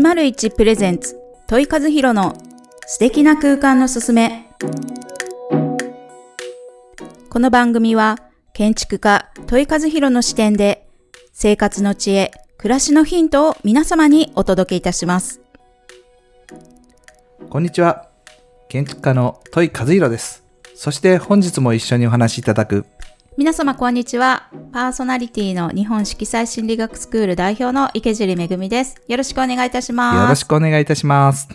101プレゼンツ問い和弘の素敵な空間のすすめこの番組は建築家問い和弘の視点で生活の知恵暮らしのヒントを皆様にお届けいたしますこんにちは。建築家の戸井和弘です。そして本日も一緒にお話しいただく、皆様こんにちはパーソナリティの日本色彩心理学スクール代表の池尻めぐみですよろしくお願いいたしますよろしくお願いいたします。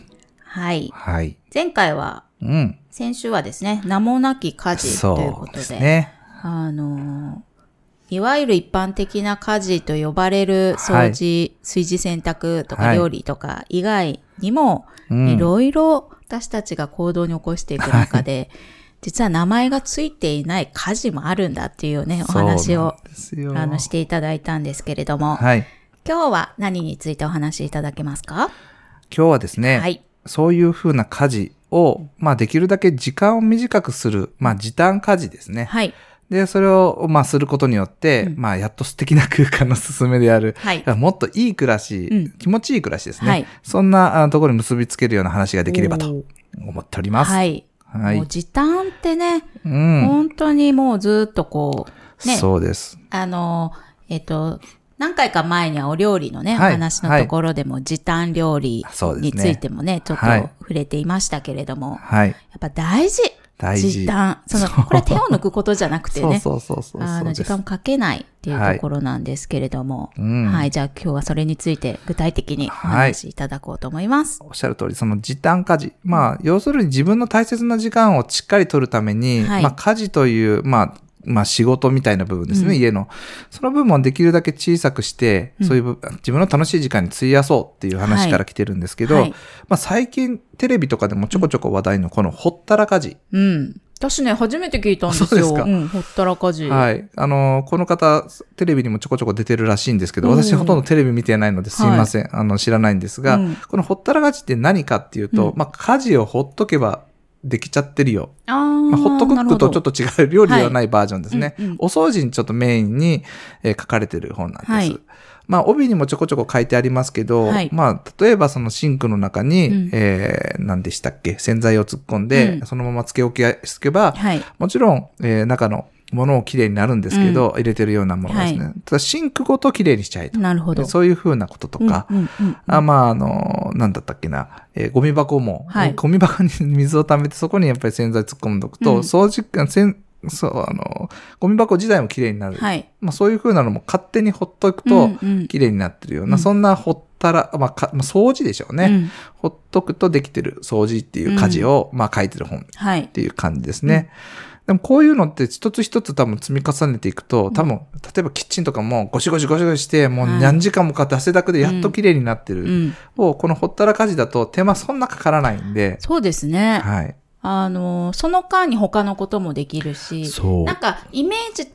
はいはい。前回はうん。先週はですね名もなき家事ということでそうですね。あのー、いわゆる一般的な家事と呼ばれる掃除、炊事洗濯とはいか料理とか以外にも、うんいろいろ私たちが行動に起こしていく中で、実は名前がついていない家事もあるんだっていうね、お話をあのしていただいたんですけれども、はい。今日は何についてお話しいただけますか？今日はですね、はい。そういうふうな家事を、まあできるだけ時間を短くする、まあ時短家事ですね。はい。で、それを、まあすることによって、うんまあやっと素敵な空間の進めである、はい。もっといい暮らし、うん気持ちいい暮らしですね。はいそんなあところに結びつけるような話ができればと思っております。はい。はいもう時短ってね、うん。本当にもうずっとこう、ね、そうです。あの、えっと、何回か前にはお料理のね、はいお話のところでも時短料理についてもね、ちょっとはい触れていましたけれども、はい。やっぱ大事。大事。時短。その、これ手を抜くことじゃなくてね、そうそうそうあの、時間をかけないっていうところなんですけれども、うん。はい、じゃあ今日はそれについて具体的におはい。話しいただこうと思います。おっしゃる通り、その時短家事。まあ、要するに自分の大切な時間をしっかり取るために、はい。まあ、家事という、まあ、まあ仕事みたいな部分ですね、うん家の。その部分をできるだけ小さくして、うんそういう部自分の楽しい時間に費やそうっていう話から来てるんですけど、はいまあ最近テレビとかでもちょこちょこ話題のこのほったらかじ。うん。私ね、初めて聞いたんですよ。そうですかん、ほったらかじ。はい。あの、この方、テレビにもちょこちょこ出てるらしいんですけど、うん私ほとんどテレビ見てないのですいません。あの、知らないんですが、うんこのほったらかじって何かっていうと、うんまあ、家事をほっとけばできちゃってるよ。まあ、ホットクックとちょっと、と違う料理ではないバージョンですね。うんうんお掃除にちょっとメインに、えー書かれてる本なんです。はいまあ、帯にもちょこちょこ書いてありますけど、はいまあ、例えばそのシンクの中に、うんえー、何でしたっけ？洗剤を突っ込んで、うんそのままつけ置きしけば、はい。もちろん、えー中のものをきれいになるんですけど、入れてるようなものですね。はただ、シンクごときれいにしちゃえと。なるほど。そういうふうなこととか、うんうんうんあまあ、あの、なんだったっけな、えーゴミ箱も、はいゴミ箱に水を溜めて、そこにやっぱり洗剤突っ込んどくと、うん掃除機、せんそう、あの、ゴミ箱自体もきれいになる。はい。まあ、そういうふうなのも勝手にほっとくと、うんうんきれいになってるような、うんそんなほったら、まあ、かまあ、掃除でしょうね、うんほっとくとできてる掃除っていう家事を、まあ、書いてる本っはい。ていう感じですね。でもこういうのって一つ一つ多分積み重ねていくと、多分、例えばキッチンとかもゴシゴシゴシゴシして、もうはい何時間もかかって汗だくでやっと綺麗になってる。うん。を、このほったらかじだと手間そんなかからないんで、そうですね。はい。あの、その間に他のこともできるし、そうなんかイメージ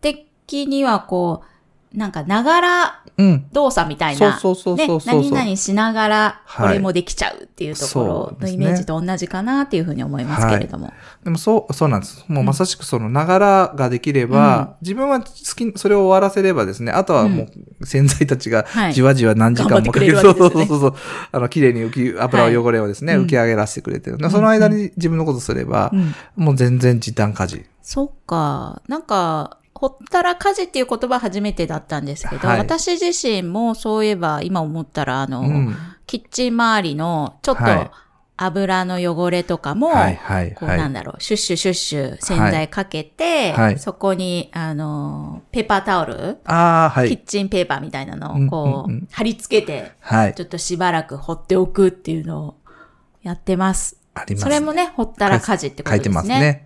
的にはこう、なんかながらうん。動作みたいな、そうそうそう何々しながらこはいれもできちゃうっていうとこそろのイメージと同じかなっていうふうに思いますけれども。でもそう、そうなんです。もうまさしくそのながらができれば、自分は好き、それを終わらせればですね、あとはもう洗剤たちがはいじわじわ何時間もかける。ってくれるわけですねそうそうそうそう。あの、綺麗に浮き、油を汚れをですね、はい浮き上げらせてくれてる。その間に自分のことすれば、うんもう全然時短家事。そっか。なんか、ほったらかじっていう言葉初めてだったんですけど、はい私自身もそういえば今思ったら、あの、うん。キッチン周りのちょっとはい油の汚れとかも、はいはいこうはい。なんだろう、シュッシュシュッシュ洗剤かけて、はいそこに、あの、ペーパータオル、ああ、はい。キッチンペーパーみたいなのうんをこう、うんうん貼り付けて、はいち。ょっとしばらく放っておくっていうのをやってます。あります。それもね、ほったらかじってことですね。書いてますね。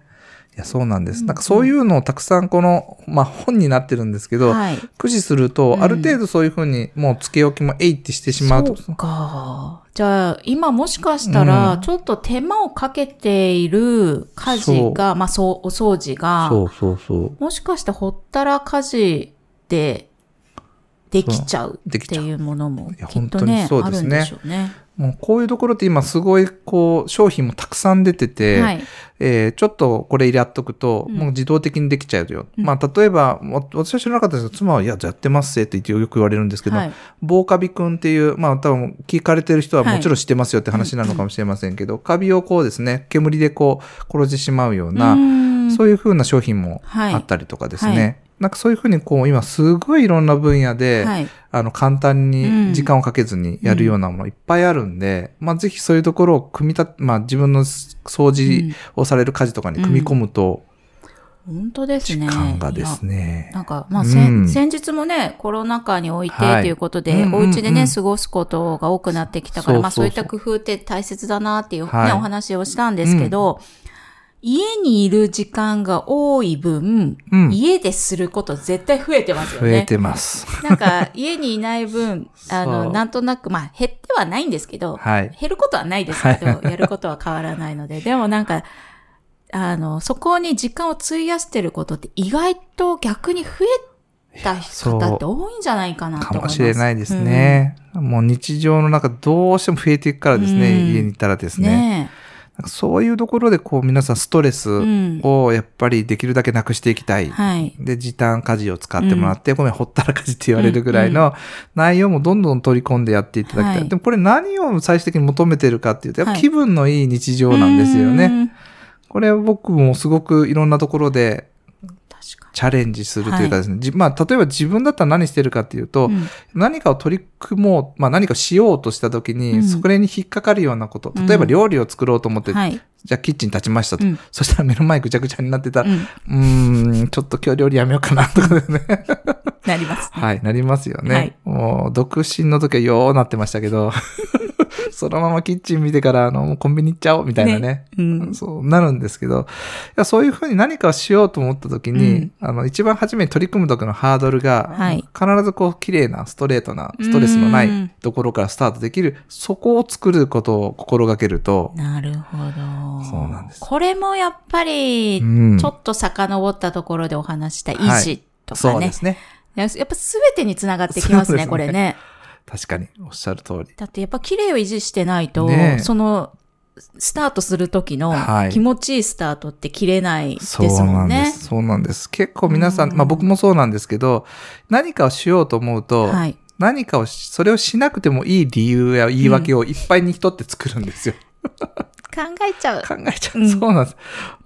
いや、そうなんです。なんかそういうのをたくさんこの、まあ本になってるんですけど、はい。駆使すると、うんある程度そういうふうにもうつけ置きもえいってしてしまうと。そうか。じゃあ、今もしかしたら、うんちょっと手間をかけている家事が、まあ、そう、お掃除が、そうそうそう。もしかしてほったらかじでできちゃうっていうものもいやきっとね、本当にそうですねあるんでしょうね。もうこういうところって今すごいこう商品もたくさん出てて、はい。えーちょっとこれ入れやっとくと、うんもう自動的にできちゃうよ。うんまあ例えば、わ私は知らなかったですけど、妻は、いや、やってますせって言ってよく言われるんですけど、はい。棒カビくんっていう、まあ多分聞かれてる人はもちろん知ってますよって話なのかもしれませんけど、カビをこうですね、煙でこう殺してしまうような、なそういう風な商品もはいあったりとかですね。はいなんかそういう風にこう今すごいいろんな分野で、はい。あの簡単に時間をかけずにやるようなものいっぱいあるんで、まあぜひそういうところを組み立て、まあ自分の掃除をされる家事とかに組み込むと、本当です時ね。間がですね。なんか、まあ、うん。先日もね、コロナ禍においてはい。ということで、うんうんうん。お家でね、過ごすことが多くなってきたから、まあ、そういった工夫って大切だなっていうね、はい。お話をしたんですけど、家にいる時間が多い分、うん家ですること絶対増えてますよね。増えてます。なんか、家にいない分、あその、うなんとなく、まあ、減ってはないんですけど、はい。減ることはないですけど、やることは変わらないので、でもなんか、あの、そこに時間を費やしてることって意外と逆に増えた方って多いんじゃないかなとか思います。もしれないですね。もう日常の中どうしても増えていくからですね、うん家にいたらですうん。ね。ねなんかそういうところでこう皆さんストレス。をやっぱりできるだけなくしていきたい。はい。で、時短家事を使ってもらって、ごめん、ほったらかしって言われるぐらいの内容もどんどん取り込んでやっていただきたい。はいでもこれ何を最終的に求めてるかっていうと、やっぱはい気分のいい日常なんですよね。うん。これは僕もすごくいろんなところでチャレンジするというかですね、じまあ、例えば自分だったら何してるかっていうと、に。うん何かを取り組もう、まあ何かしようとした時に、うんそれに引っかかるようなこと、うん例えば料理を作ろうと思って、はい。じゃあキッチン立ちましたと。うんそしたら目の前ぐちゃぐちゃになってたら、うん。ん、ちょっと今日料理やめようかなとかですね。なります。はい、なりますよね。はいもう、独身の時はようなってましたけど、そのままキッチン見てから、あの、コンビニ行っちゃおうみたいなね。うん。そうなるんですけど、いやそういうふうに何かをしようと思った時に、あの、一番初めに取り組む時のハードルが、はい必ずこう、綺麗な、ストレートな、ストレスのなうんいところからスタートできる、そこを作ることを心がけると、なるほど。そうなんですこれもやっぱり、うんちょっと遡ったところでお話した維持とかね。そうですね。やっぱすべてにつながってきますね、すねこれね。確かに、おっしゃる通り。だってやっぱ綺麗を維持してないと、ねえその、スタートする時のはい気持ちいいスタートって切れないですそうもんんです。そうなんです。結構皆さん、うんまあ僕もそうなんですけど、何かをしようと思うと、はい。何かをし、それをしなくてもいい理由や言い訳をいっぱいに人って作るんですよ。考えちゃう。考えちゃう。うんそうなんです。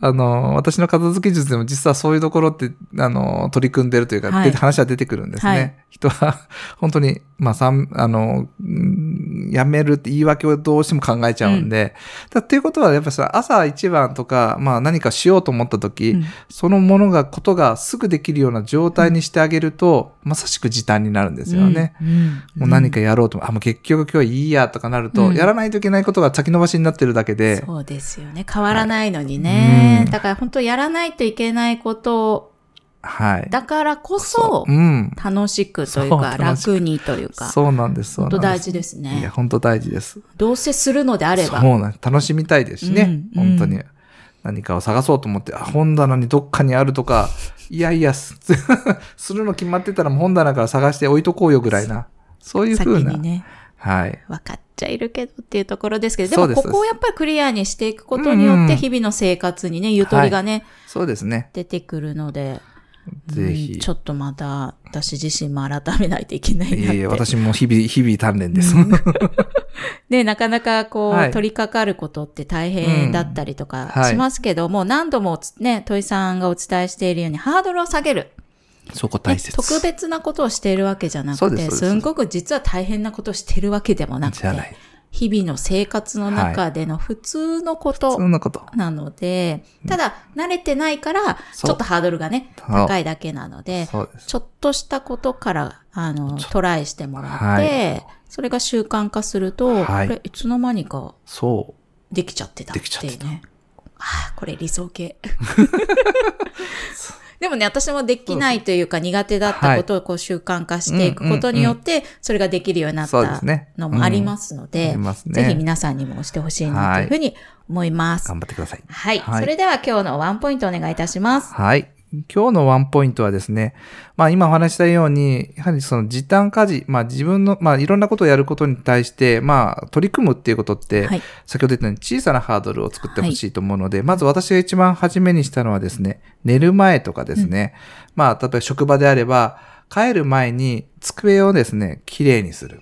あの、私の片付け術でも実はそういうところって、あの、取り組んでるというか、はい話は出てくるんですね。はい人は、本当に、まあ、さん、あの、うんやめるって言い訳をどうしても考えちゃうんで、だっていうことは、やっぱりさ、朝一番とか、まあ何かしようと思った時、うんそのものが、ことがすぐできるような状態にしてあげると、まさしく時短になるんですよね。うん。うんもう何かやろうとも、あ、もう結局今日はいいやとかなると、うんやらないといけないことが先延ばしになってるだけで、そうですよね。変わらないのにね。うんだから本当やらないといけないことはい。だからこそ、うん。楽しくというか、楽にというか、そうなんです。そうなん本当大事ですいや、ね。本当大事です。どうせするのであれば。そうなんです。楽しみたいですしね。うんうん本当に。何かを探そうと思って、あ、本棚にどっかにあるとか、いやいや、す するの決まってたらもう本棚から探して置いとこうよぐらいな。そういう先ふうな。にね、はい。分かっちゃいるけどっていうところですけど、でもここをやっぱりクリアにしていくことによって、うん日々の生活にね、ゆとりがね、そうですね。出てくるので、ぜひうんちょっとまた、私自身も改めないといけないなって。いえいえ、私も日々、日々鍛錬です。で、なかなかこう、はい取り掛かることって大変だったりとかうんはいしますけども、何度もね、問いさんがお伝えしているように、ハードルを下げる。そこね大切。特別なことをしているわけじゃなくて、すんごく実は大変なことをしているわけでもなくて。日々の生活の中での普通のことなので、ただ慣れてないから、ちょっとハードルがね、高いだけなので。ちょっとしたことから、あの、トライしてもらって、はいそれが習慣化すると、はいこれいつの間にかそできちゃってたってできちゃっていうね。ああ、これ理想系。でもね、私もできないというか苦手だったことをこう習慣化していくことによって、それができるようになったのもありますので。ぜひ皆さんにもしてほしいなというふうに思います。頑張ってください。はい。はいそれでは今日のワンポイントお願いいたします。はい。今日のワンポイントはですね、まあ今お話したように、やはりその時短家事、まあ自分の、まあいろんなことをやることに対して、まあ取り組むっていうことって、はい。先ほど言ったように小さなハードルを作ってほしいと思うので、まず私が一番初めにしたのはですね、寝る前とかですね、まあ例えば職場であれば、帰る前に机をですね、きれいにする。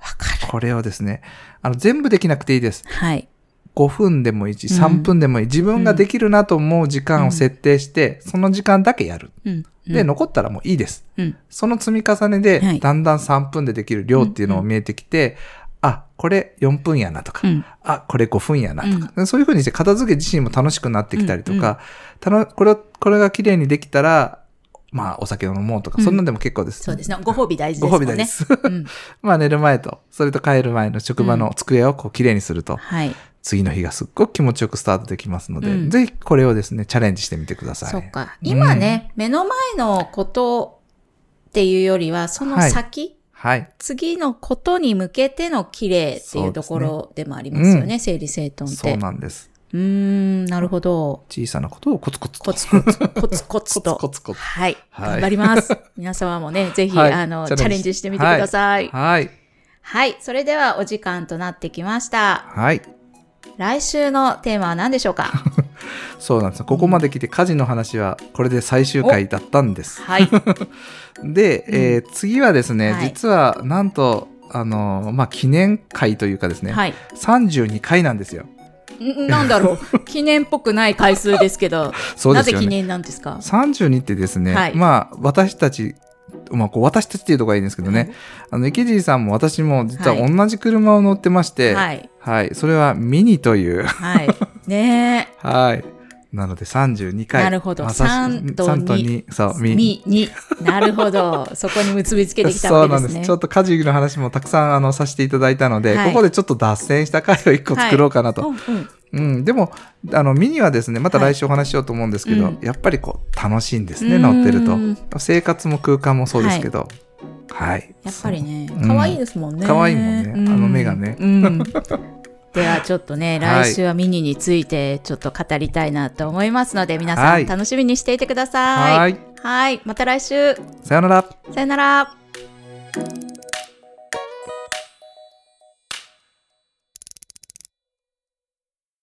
わかる。これをですね、あの全部できなくていいです。はい。5分でもいいし、うん3分でもいい。自分ができるなと思う時間を設定して、その時間だけやる。うん。で、残ったらもういいです。うん。その積み重ねで、はいだんだん3分でできる量っていうのも見えてきて、あ、これ4分やなとか、うん。あ、これ5分やなとか、そういう風にして片付け自身も楽しくなってきたりとか、たのこれをこれが綺麗にできたら、まあ、お酒を飲もうとか、うんそんなんでも結構です。そうですね。ご褒美大事ですね。褒美です。うん。まあ、寝る前と、それと帰る前の職場の机をこう綺麗にすると、はい。次の日がすっごく気持ちよくスタートできますので、うんぜひこれをですね、チャレンジしてみてください。そっか。今ね、目の前のことっていうよりは、その先、はい。次のことに向けての綺麗っていうところでもありますよね、整理整頓って。そうなんです。うーん、なるほど。小さなことをコツコツと。コツコツ、コツコツと。コツコツはい。はい頑張ります。皆様もね、ぜひ、はいあの、チャレンジチャレンジしてみてください。はい。はい。それではお時間となってきました。はい。来週のテーマは何でしょうか？そうなんです。ここまで来て家事の話はこれで最終回だったんです。はい。で、うんえー次はですね、はい実はなんと、あの、まあ、記念会というかですね、はい。32回なんですよ。んなんだろう。記念っぽくない回数ですけど、ね。なぜ記念なんですか？32ってですね、はいまあ、私たち、まあ、こう私たちっていうところがいいんですけどね、はいあの、池尻さんも私も実ははい同じ車を乗ってまして、はい。はい、それはミニという、はい。ね はい。なので32回。なるほどまさし3と3と2。そう、え。み、に。なるほど。そこに結びつけてきたわけですね。そうなんです。ちょっと家事の話もたくさんあのさせていただいたので、はいここでちょっと脱線した回を1個作ろうかなと。うんうんうん、でも、あの、ミニはですね、また来週お話ししようと思うんですけど、はいうんやっぱりこう、楽しいんですね、うん乗ってると。生活も空間もそうですけど。はい。やっぱりねう、ん可愛いですもんね。可愛いもんねうあの目がねうん。ではちょっとね、はい来週はミニについてちょっと語りたいなと思いますので、皆さはいん楽しみにしていてください。はい。はい。また来週。さよなら。さよなら。